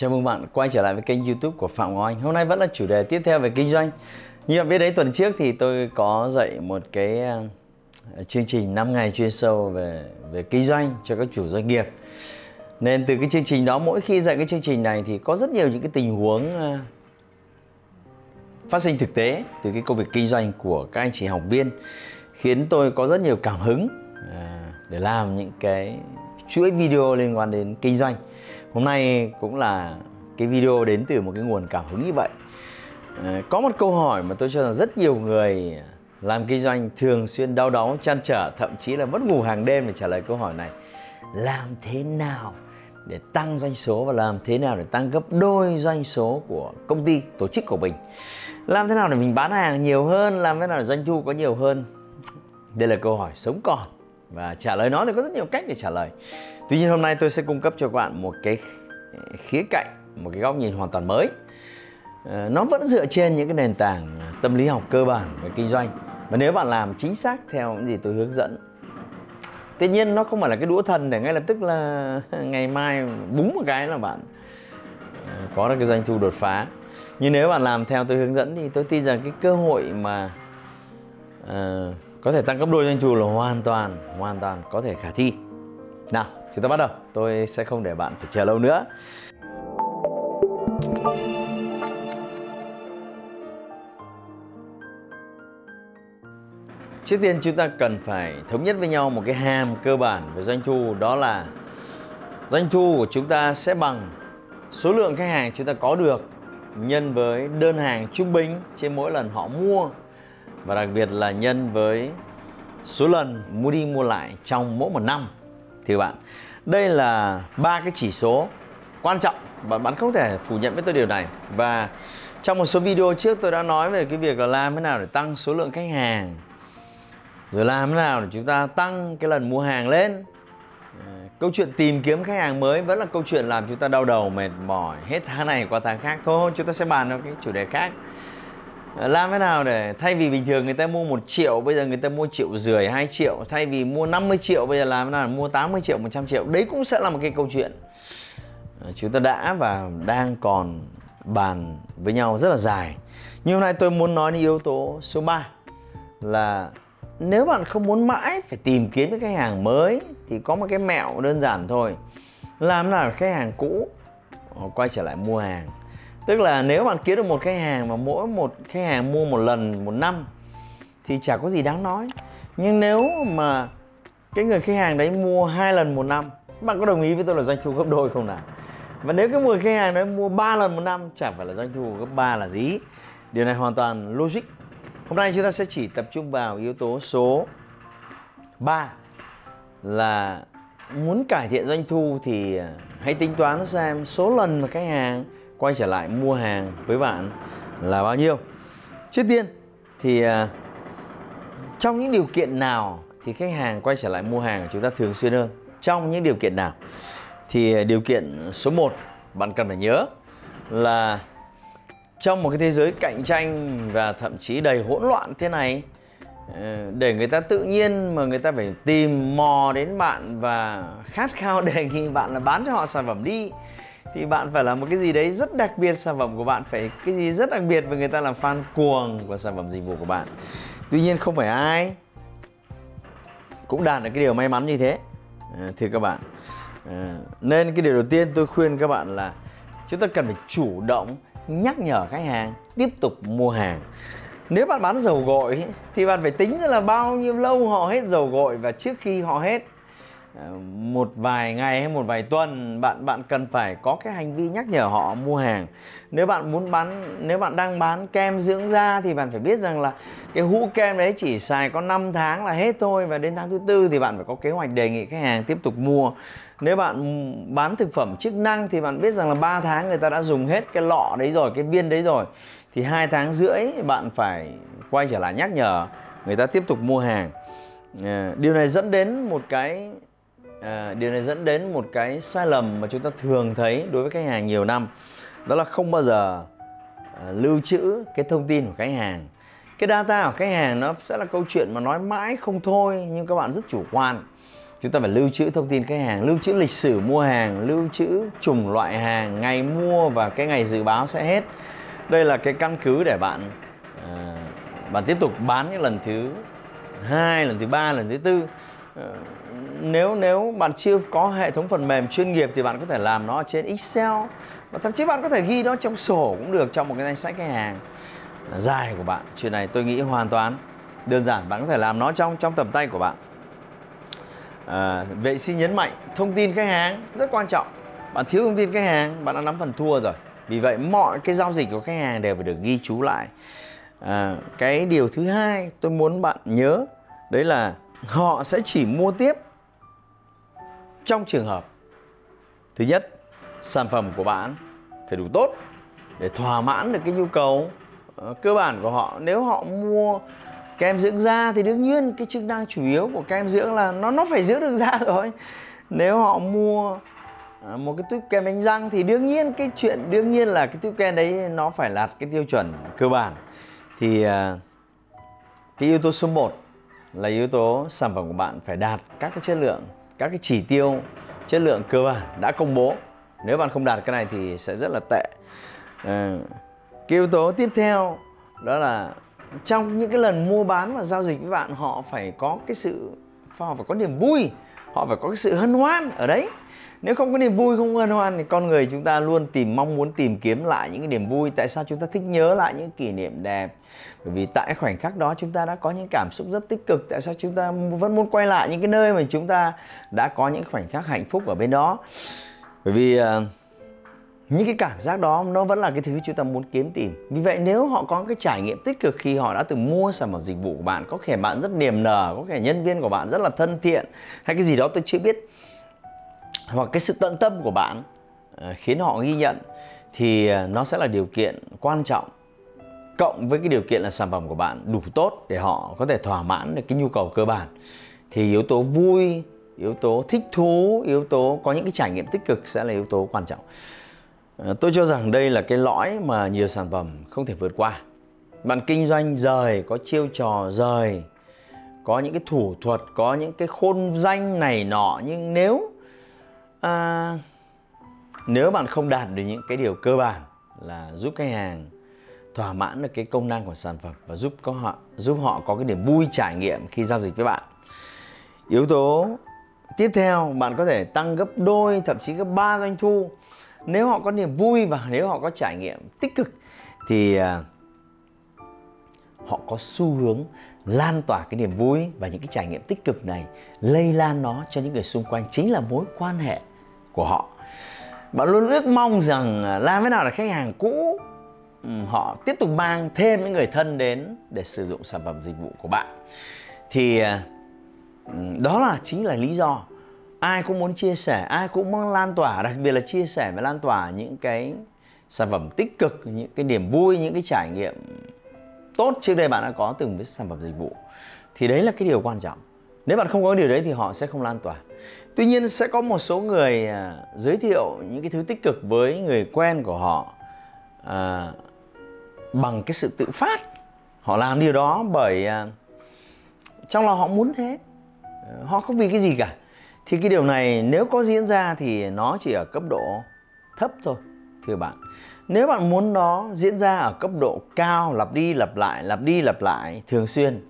Chào mừng bạn quay trở lại với kênh youtube của Phạm Ngọc Anh. Hôm nay vẫn là chủ đề tiếp theo về kinh doanh. Như bạn biết đấy, tuần trước thì tôi có dạy một cái à, chương trình 5 ngày chuyên sâu về về kinh doanh cho các chủ doanh nghiệp. Nên từ cái chương trình đó, mỗi khi dạy cái chương trình này thì có rất nhiều những cái tình huống à, phát sinh thực tế từ cái công việc kinh doanh của các anh chị học viên, khiến tôi có rất nhiều cảm hứng à, để làm những cái chuỗi video liên quan đến kinh doanh hôm nay cũng là cái video đến từ một cái nguồn cảm hứng như vậy. Ờ, có một câu hỏi mà tôi cho rằng rất nhiều người làm kinh doanh thường xuyên đau đớn, chăn trở thậm chí là mất ngủ hàng đêm để trả lời câu hỏi này. Làm thế nào để tăng doanh số và làm thế nào để tăng gấp đôi doanh số của công ty tổ chức của mình? Làm thế nào để mình bán hàng nhiều hơn làm thế nào để doanh thu có nhiều hơn? Đây là câu hỏi sống còn và trả lời nó thì có rất nhiều cách để trả lời. Tuy nhiên hôm nay tôi sẽ cung cấp cho các bạn một cái khía cạnh một cái góc nhìn hoàn toàn mới. Ờ, nó vẫn dựa trên những cái nền tảng tâm lý học cơ bản về kinh doanh. Và nếu bạn làm chính xác theo những gì tôi hướng dẫn tuy nhiên nó không phải là cái đũa thần để ngay lập tức là ngày mai búng một cái là bạn ờ, có được cái doanh thu đột phá. Nhưng nếu bạn làm theo tôi hướng dẫn thì tôi tin rằng cái cơ hội mà uh, có thể tăng gấp đôi doanh thu là hoàn toàn hoàn toàn có thể khả thi. Nào, chúng ta bắt đầu. Tôi sẽ không để bạn phải chờ lâu nữa. Trước tiên chúng ta cần phải thống nhất với nhau một cái hàm cơ bản về doanh thu, đó là doanh thu của chúng ta sẽ bằng số lượng khách hàng chúng ta có được nhân với đơn hàng trung bình trên mỗi lần họ mua và đặc biệt là nhân với số lần mua đi mua lại trong mỗi một năm. Thì bạn, đây là ba cái chỉ số quan trọng và bạn không thể phủ nhận với tôi điều này. Và trong một số video trước tôi đã nói về cái việc là làm thế nào để tăng số lượng khách hàng, rồi làm thế nào để chúng ta tăng cái lần mua hàng lên. Ờ, câu chuyện tìm kiếm khách hàng mới vẫn là câu chuyện làm chúng ta đau đầu, mệt mỏi hết tháng này qua tháng khác. Thôi, chúng ta sẽ bàn vào cái chủ đề khác làm thế nào để thay vì bình thường người ta mua một triệu, bây giờ người ta mua triệu rưỡi 2 triệu, thay vì mua 50 triệu, bây giờ làm thế nào để mua 80 triệu 100 triệu? Đấy cũng sẽ là một cái câu chuyện. Ờ, chúng ta đã và đang còn bàn với nhau rất là dài. Nhưng hôm nay tôi muốn nói đến yếu tố số 3 là nếu bạn không muốn mãi phải tìm kiếm cái khách hàng mới, thì có một cái mẹo đơn giản thôi. Làm thế nào khách hàng cũ ờ, quay trở lại mua hàng? Tức là nếu bạn kiếm được một khách hàng mà mỗi một khách hàng mua một lần, một năm, thì chả có gì đáng nói. Nhưng nếu mà cái người khách hàng đấy mua hai lần một năm, bạn có đồng ý với tôi là doanh thu gấp đôi không nào? Và nếu cái người khách hàng đấy mua 3 lần một năm chẳng phải là doanh thu gấp 3 là gì? Điều này hoàn toàn logic. Hôm nay chúng ta sẽ chỉ tập trung vào yếu tố số 3 là muốn cải thiện doanh thu thì à, hãy tính toán xem số lần mà khách hàng quay trở lại mua hàng với bạn là bao nhiêu? Trước tiên thì à, trong những điều kiện nào thì khách hàng quay trở lại mua hàng của chúng ta thường xuyên hơn? Trong những điều kiện nào? Thì à, điều kiện số 1 bạn cần phải nhớ là trong một cái thế giới cạnh tranh và thậm chí đầy hỗn loạn thế này ờ, để người ta tự nhiên mà người ta phải tìm mò đến bạn và khát khao đề nghị bạn là bán cho họ sản phẩm đi thì bạn phải là một cái gì đấy rất đặc biệt sản phẩm của bạn phải cái gì rất đặc biệt và người ta làm fan cuồng của sản phẩm dịch vụ của bạn. Tuy nhiên không phải ai cũng đạt được cái điều may mắn như thế à, thưa các bạn. À, nên cái điều đầu tiên tôi khuyên các bạn là chúng ta cần phải chủ động nhắc nhở khách hàng tiếp tục mua hàng. Nếu bạn bán dầu gội thì bạn phải tính là bao nhiêu lâu họ hết dầu gội và trước khi họ hết. Ờ, một vài ngày hay một vài tuần, bạn bạn cần phải có cái hành vi nhắc nhở họ mua hàng. Nếu bạn muốn bán, nếu bạn đang bán kem dưỡng da thì bạn phải biết rằng là cái hũ kem đấy chỉ xài có 5 tháng là hết thôi và đến tháng thứ tư thì bạn phải có kế hoạch đề nghị khách hàng tiếp tục mua. Nếu bạn bán thực phẩm chức năng thì bạn biết rằng là 3 tháng người ta đã dùng hết cái lọ đấy rồi, cái viên đấy rồi. Thì hai tháng rưỡi bạn phải quay trở lại nhắc nhở người ta tiếp tục mua hàng. Ờ, điều này dẫn đến một cái à, điều này dẫn đến một cái sai lầm mà chúng ta thường thấy đối với khách hàng nhiều năm. Đó là không bao giờ à, lưu trữ cái thông tin của khách hàng. Cái data của khách hàng nó sẽ là câu chuyện mà nói mãi không thôi nhưng các bạn rất chủ quan. Chúng ta phải lưu trữ thông tin khách hàng lưu trữ lịch sử mua hàng lưu trữ chủng loại hàng ngày mua và cái ngày dự báo sẽ hết. Đây là cái căn cứ để bạn à, bạn tiếp tục bán những lần thứ hai lần thứ ba lần thứ tư nếu nếu bạn chưa có hệ thống phần mềm chuyên nghiệp thì bạn có thể làm nó trên Excel. Và thậm chí bạn có thể ghi nó trong sổ cũng được trong một cái danh sách khách hàng dài của bạn. Chuyện này tôi nghĩ hoàn toàn đơn giản. Bạn có thể làm nó trong trong tầm tay của bạn. À, vậy xin nhấn mạnh thông tin khách hàng rất quan trọng. Bạn thiếu thông tin khách hàng bạn đã nắm phần thua rồi. Vì vậy mọi cái giao dịch của khách hàng đều phải được ghi chú lại. À, cái điều thứ hai tôi muốn bạn nhớ đấy là họ sẽ chỉ mua tiếp trong trường hợp, thứ nhất, sản phẩm của bạn phải đủ tốt để thỏa mãn được cái nhu cầu ờ, cơ bản của họ. Nếu họ mua kem dưỡng da thì đương nhiên cái chức năng chủ yếu của kem dưỡng là nó nó phải dưỡng được da rồi. Nếu họ mua ờ, một cái túi kem đánh răng thì đương nhiên cái chuyện, đương nhiên là cái túi kem đấy nó phải đạt cái tiêu chuẩn cơ bản. Thì ờ, cái yếu tố số 1 là yếu tố sản phẩm của bạn phải đạt các cái chất lượng các cái chỉ tiêu chất lượng cơ bản đã công bố. Nếu bạn không đạt cái này thì sẽ rất là tệ. À, cái yếu tố tiếp theo đó là trong những cái lần mua bán và giao dịch với bạn họ phải có cái sự họ phải có niềm vui họ phải có cái sự hân hoan ở đấy nếu không có niềm vui không hân hoan thì con người chúng ta luôn tìm mong muốn tìm kiếm lại những cái niềm vui. Tại sao chúng ta thích nhớ lại những kỷ niệm đẹp? Bởi vì tại khoảnh khắc đó chúng ta đã có những cảm xúc rất tích cực. Tại sao chúng ta vẫn muốn quay lại những cái nơi mà chúng ta đã có những khoảnh khắc hạnh phúc ở bên đó? Bởi vì uh, những cái cảm giác đó nó vẫn là cái thứ chúng ta muốn kiếm tìm. Vì vậy nếu họ có cái trải nghiệm tích cực khi họ đã từng mua sản phẩm dịch vụ của bạn có thể bạn rất niềm nở có thể nhân viên của bạn rất là thân thiện hay cái gì đó tôi chưa biết hoặc cái sự tận tâm của bạn ờ, khiến họ ghi nhận, thì ờ, nó sẽ là điều kiện quan trọng. Cộng với cái điều kiện là sản phẩm của bạn đủ tốt để họ có thể thỏa mãn được cái nhu cầu cơ bản, thì yếu tố vui, yếu tố thích thú, yếu tố có những cái trải nghiệm tích cực sẽ là yếu tố quan trọng. Ờ, tôi cho rằng đây là cái lõi mà nhiều sản phẩm không thể vượt qua. Bạn kinh doanh rời, có chiêu trò rời, có những cái thủ thuật, có những cái khôn danh này nọ, nhưng nếu à, nếu bạn không đạt được những cái điều cơ bản là giúp khách hàng thỏa mãn được cái công năng của sản phẩm và giúp có họ giúp họ có cái niềm vui trải nghiệm khi giao dịch với bạn. Yếu tố tiếp theo bạn có thể tăng gấp đôi thậm chí gấp ba doanh thu. Nếu họ có niềm vui và nếu họ có trải nghiệm tích cực thì à, họ có xu hướng lan tỏa cái niềm vui và những cái trải nghiệm tích cực này lây lan nó cho những người xung quanh. Chính là mối quan hệ của họ. Bạn luôn ước mong rằng à, làm thế nào để khách hàng cũ ừ, họ tiếp tục mang thêm những người thân đến để sử dụng sản phẩm dịch vụ của bạn. Thì à, ừ, đó là chính là lý do ai cũng muốn chia sẻ, ai cũng muốn lan tỏa, đặc biệt là chia sẻ và lan tỏa những cái sản phẩm tích cực, những cái niềm vui, những cái trải nghiệm tốt trước đây bạn đã có từng với sản phẩm dịch vụ. Thì đấy là cái điều quan trọng. Nếu bạn không có điều đấy thì họ sẽ không lan tỏa tuy nhiên sẽ có một số người à, giới thiệu những cái thứ tích cực với người quen của họ à, bằng cái sự tự phát. Họ làm điều đó bởi à, trong lòng họ muốn thế. Họ không vì cái gì cả. Thì cái điều này nếu có diễn ra thì nó chỉ ở cấp độ thấp thôi thưa bạn. Nếu bạn muốn nó diễn ra ở cấp độ cao lặp đi lặp lại lặp đi lặp lại thường xuyên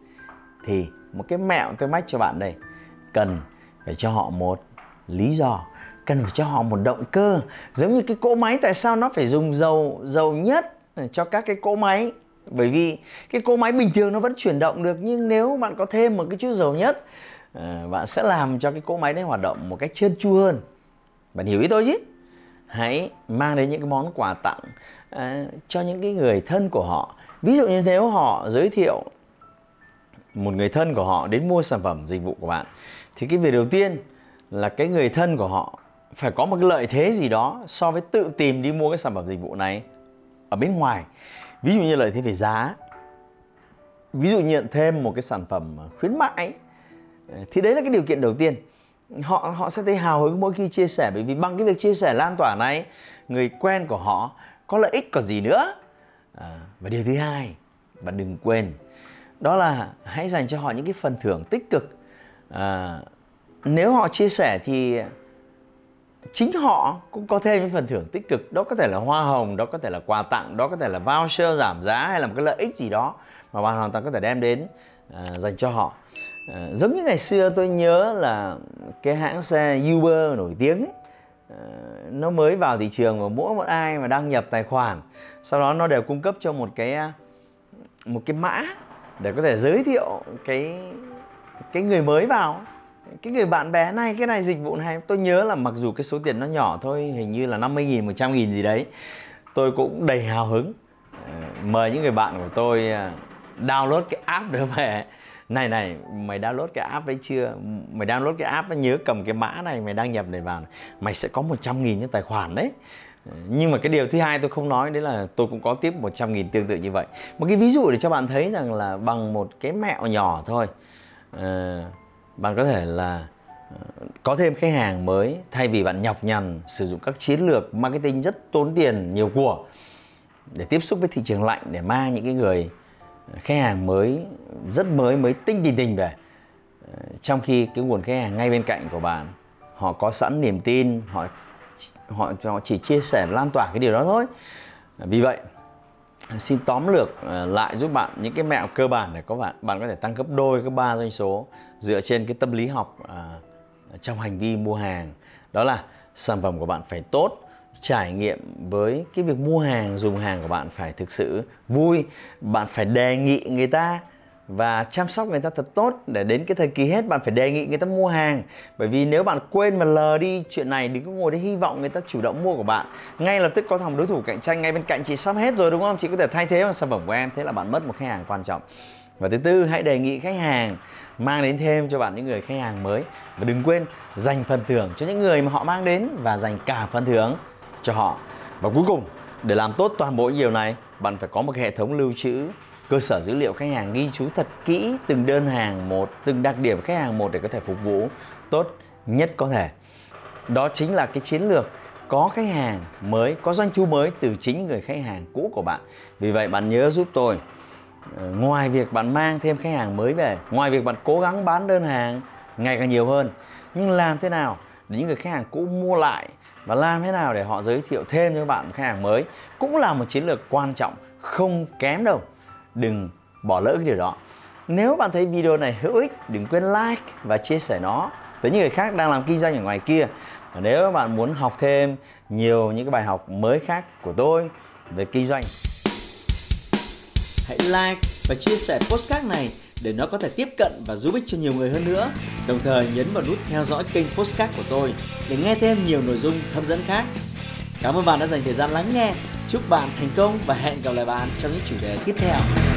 thì một cái mẹo tôi mách cho bạn đây. Cần phải cho họ một lý do cần phải cho họ một động cơ. Giống như cái cỗ máy tại sao nó phải dùng dầu dầu nhất cho các cái cỗ máy. Bởi vì cái cỗ máy bình thường nó vẫn chuyển động được nhưng nếu bạn có thêm một cái chút dầu nhất ờ, bạn sẽ làm cho cái cỗ máy đấy hoạt động một cách trơn tru hơn. Bạn hiểu ý tôi chứ? Hãy mang đến những cái món quà tặng à, cho những cái người thân của họ. Ví dụ như nếu họ giới thiệu một người thân của họ đến mua sản phẩm dịch vụ của bạn thì cái việc đầu tiên là cái người thân của họ phải có một cái lợi thế gì đó so với tự tìm đi mua cái sản phẩm dịch vụ này ở bên ngoài. Ví dụ như lợi thế về giá. Ví dụ nhận thêm một cái sản phẩm khuyến mãi. Thì đấy là cái điều kiện đầu tiên. Họ họ sẽ thấy hào hứng mỗi khi chia sẻ bởi vì bằng cái việc chia sẻ lan tỏa này người quen của họ có lợi ích còn gì nữa. À, và điều thứ hai và đừng quên đó là hãy dành cho họ những cái phần thưởng tích cực à, nếu họ chia sẻ thì chính họ cũng có thêm những phần thưởng tích cực. Đó có thể là hoa hồng đó có thể là quà tặng đó có thể là voucher giảm giá hay là một cái lợi ích gì đó mà bạn hoàn toàn có thể đem đến à, dành cho họ. À, giống như ngày xưa tôi nhớ là cái hãng xe Uber nổi tiếng ấy, à, nó mới vào thị trường và mỗi một ai mà đăng nhập tài khoản sau đó nó đều cung cấp cho một cái à, một cái mã để có thể giới thiệu cái cái người mới vào, cái người bạn bè này, cái này dịch vụ này, tôi nhớ là mặc dù cái số tiền nó nhỏ thôi, hình như là 50 nghìn 100 nghìn gì đấy, tôi cũng đầy hào hứng. Ờ, mời những người bạn của tôi ờ, download cái app đó về. Này này, mày download cái app đấy chưa? Mày download cái app nhớ cầm cái mã này, mày đăng nhập để vào mày sẽ có 100 nghìn trên tài khoản đấy. Ờ, nhưng mà cái điều thứ hai tôi không nói, đấy là tôi cũng có tiếp 100 nghìn tương tự như vậy. Một cái ví dụ để cho bạn thấy rằng là bằng một cái mẹo nhỏ thôi. Ờ, bạn có thể là ờ, có thêm khách hàng mới thay vì bạn nhọc nhằn sử dụng các chiến lược marketing rất tốn tiền nhiều của để tiếp xúc với thị trường lạnh, để mang những cái người ờ, khách hàng mới, rất mới mới tinh tình tình về. Trong khi cái nguồn khách hàng ngay bên cạnh của bạn, họ có sẵn niềm tin, họ họ họ chỉ chia sẻ lan tỏa cái điều đó thôi. Vì vậy xin tóm lược ờ, lại giúp bạn những cái mẹo cơ bản để có bạn bạn có thể tăng gấp đôi gấp ba doanh số dựa trên cái tâm lý học à, trong hành vi mua hàng. Đó là sản phẩm của bạn phải tốt trải nghiệm với cái việc mua hàng dùng hàng của bạn phải thực sự vui bạn phải đề nghị người ta và chăm sóc người ta thật tốt để đến cái thời kỳ hết bạn phải đề nghị người ta mua hàng. Bởi vì nếu bạn quên mà lờ đi chuyện này đừng có ngồi đấy hy vọng người ta chủ động mua của bạn. Ngay lập tức có thằng đối thủ cạnh tranh ngay bên cạnh chị sắp hết rồi, đúng không? Chị có thể thay thế bằng sản phẩm của em. Thế là bạn mất một khách hàng quan trọng. Và thứ tư, hãy đề nghị khách hàng mang đến thêm cho bạn những người khách hàng mới. Và đừng quên dành phần thưởng cho những người mà họ mang đến và dành cả phần thưởng cho họ. Và cuối cùng, để làm tốt toàn bộ những điều này, bạn phải có một hệ thống lưu trữ cơ sở dữ liệu khách hàng ghi chú thật kỹ từng đơn hàng một, từng đặc điểm khách hàng một để có thể phục vụ tốt nhất có thể. Đó chính là cái chiến lược có khách hàng mới, có doanh thu mới từ chính người khách hàng cũ của bạn. Vì vậy bạn nhớ giúp tôi ờ, ngoài việc bạn mang thêm khách hàng mới về, ngoài việc bạn cố gắng bán đơn hàng ngày càng nhiều hơn, nhưng làm thế nào để những người khách hàng cũ mua lại và làm thế nào để họ giới thiệu thêm cho bạn khách hàng mới cũng là một chiến lược quan trọng không kém đâu đừng bỏ lỡ cái điều đó nếu bạn thấy video này hữu ích, đừng quên like và chia sẻ nó với những người khác đang làm kinh doanh ở ngoài kia và nếu bạn muốn học thêm nhiều những cái bài học mới khác của tôi về kinh doanh, hãy like và chia sẻ postcard này để nó có thể tiếp cận và giúp ích cho nhiều người hơn nữa. Đồng thời nhấn vào nút theo dõi kênh Postcard của tôi để nghe thêm nhiều nội dung hấp dẫn khác. Cảm ơn bạn đã dành thời gian lắng nghe. Chúc bạn thành công và hẹn gặp lại bạn trong những chủ đề tiếp theo.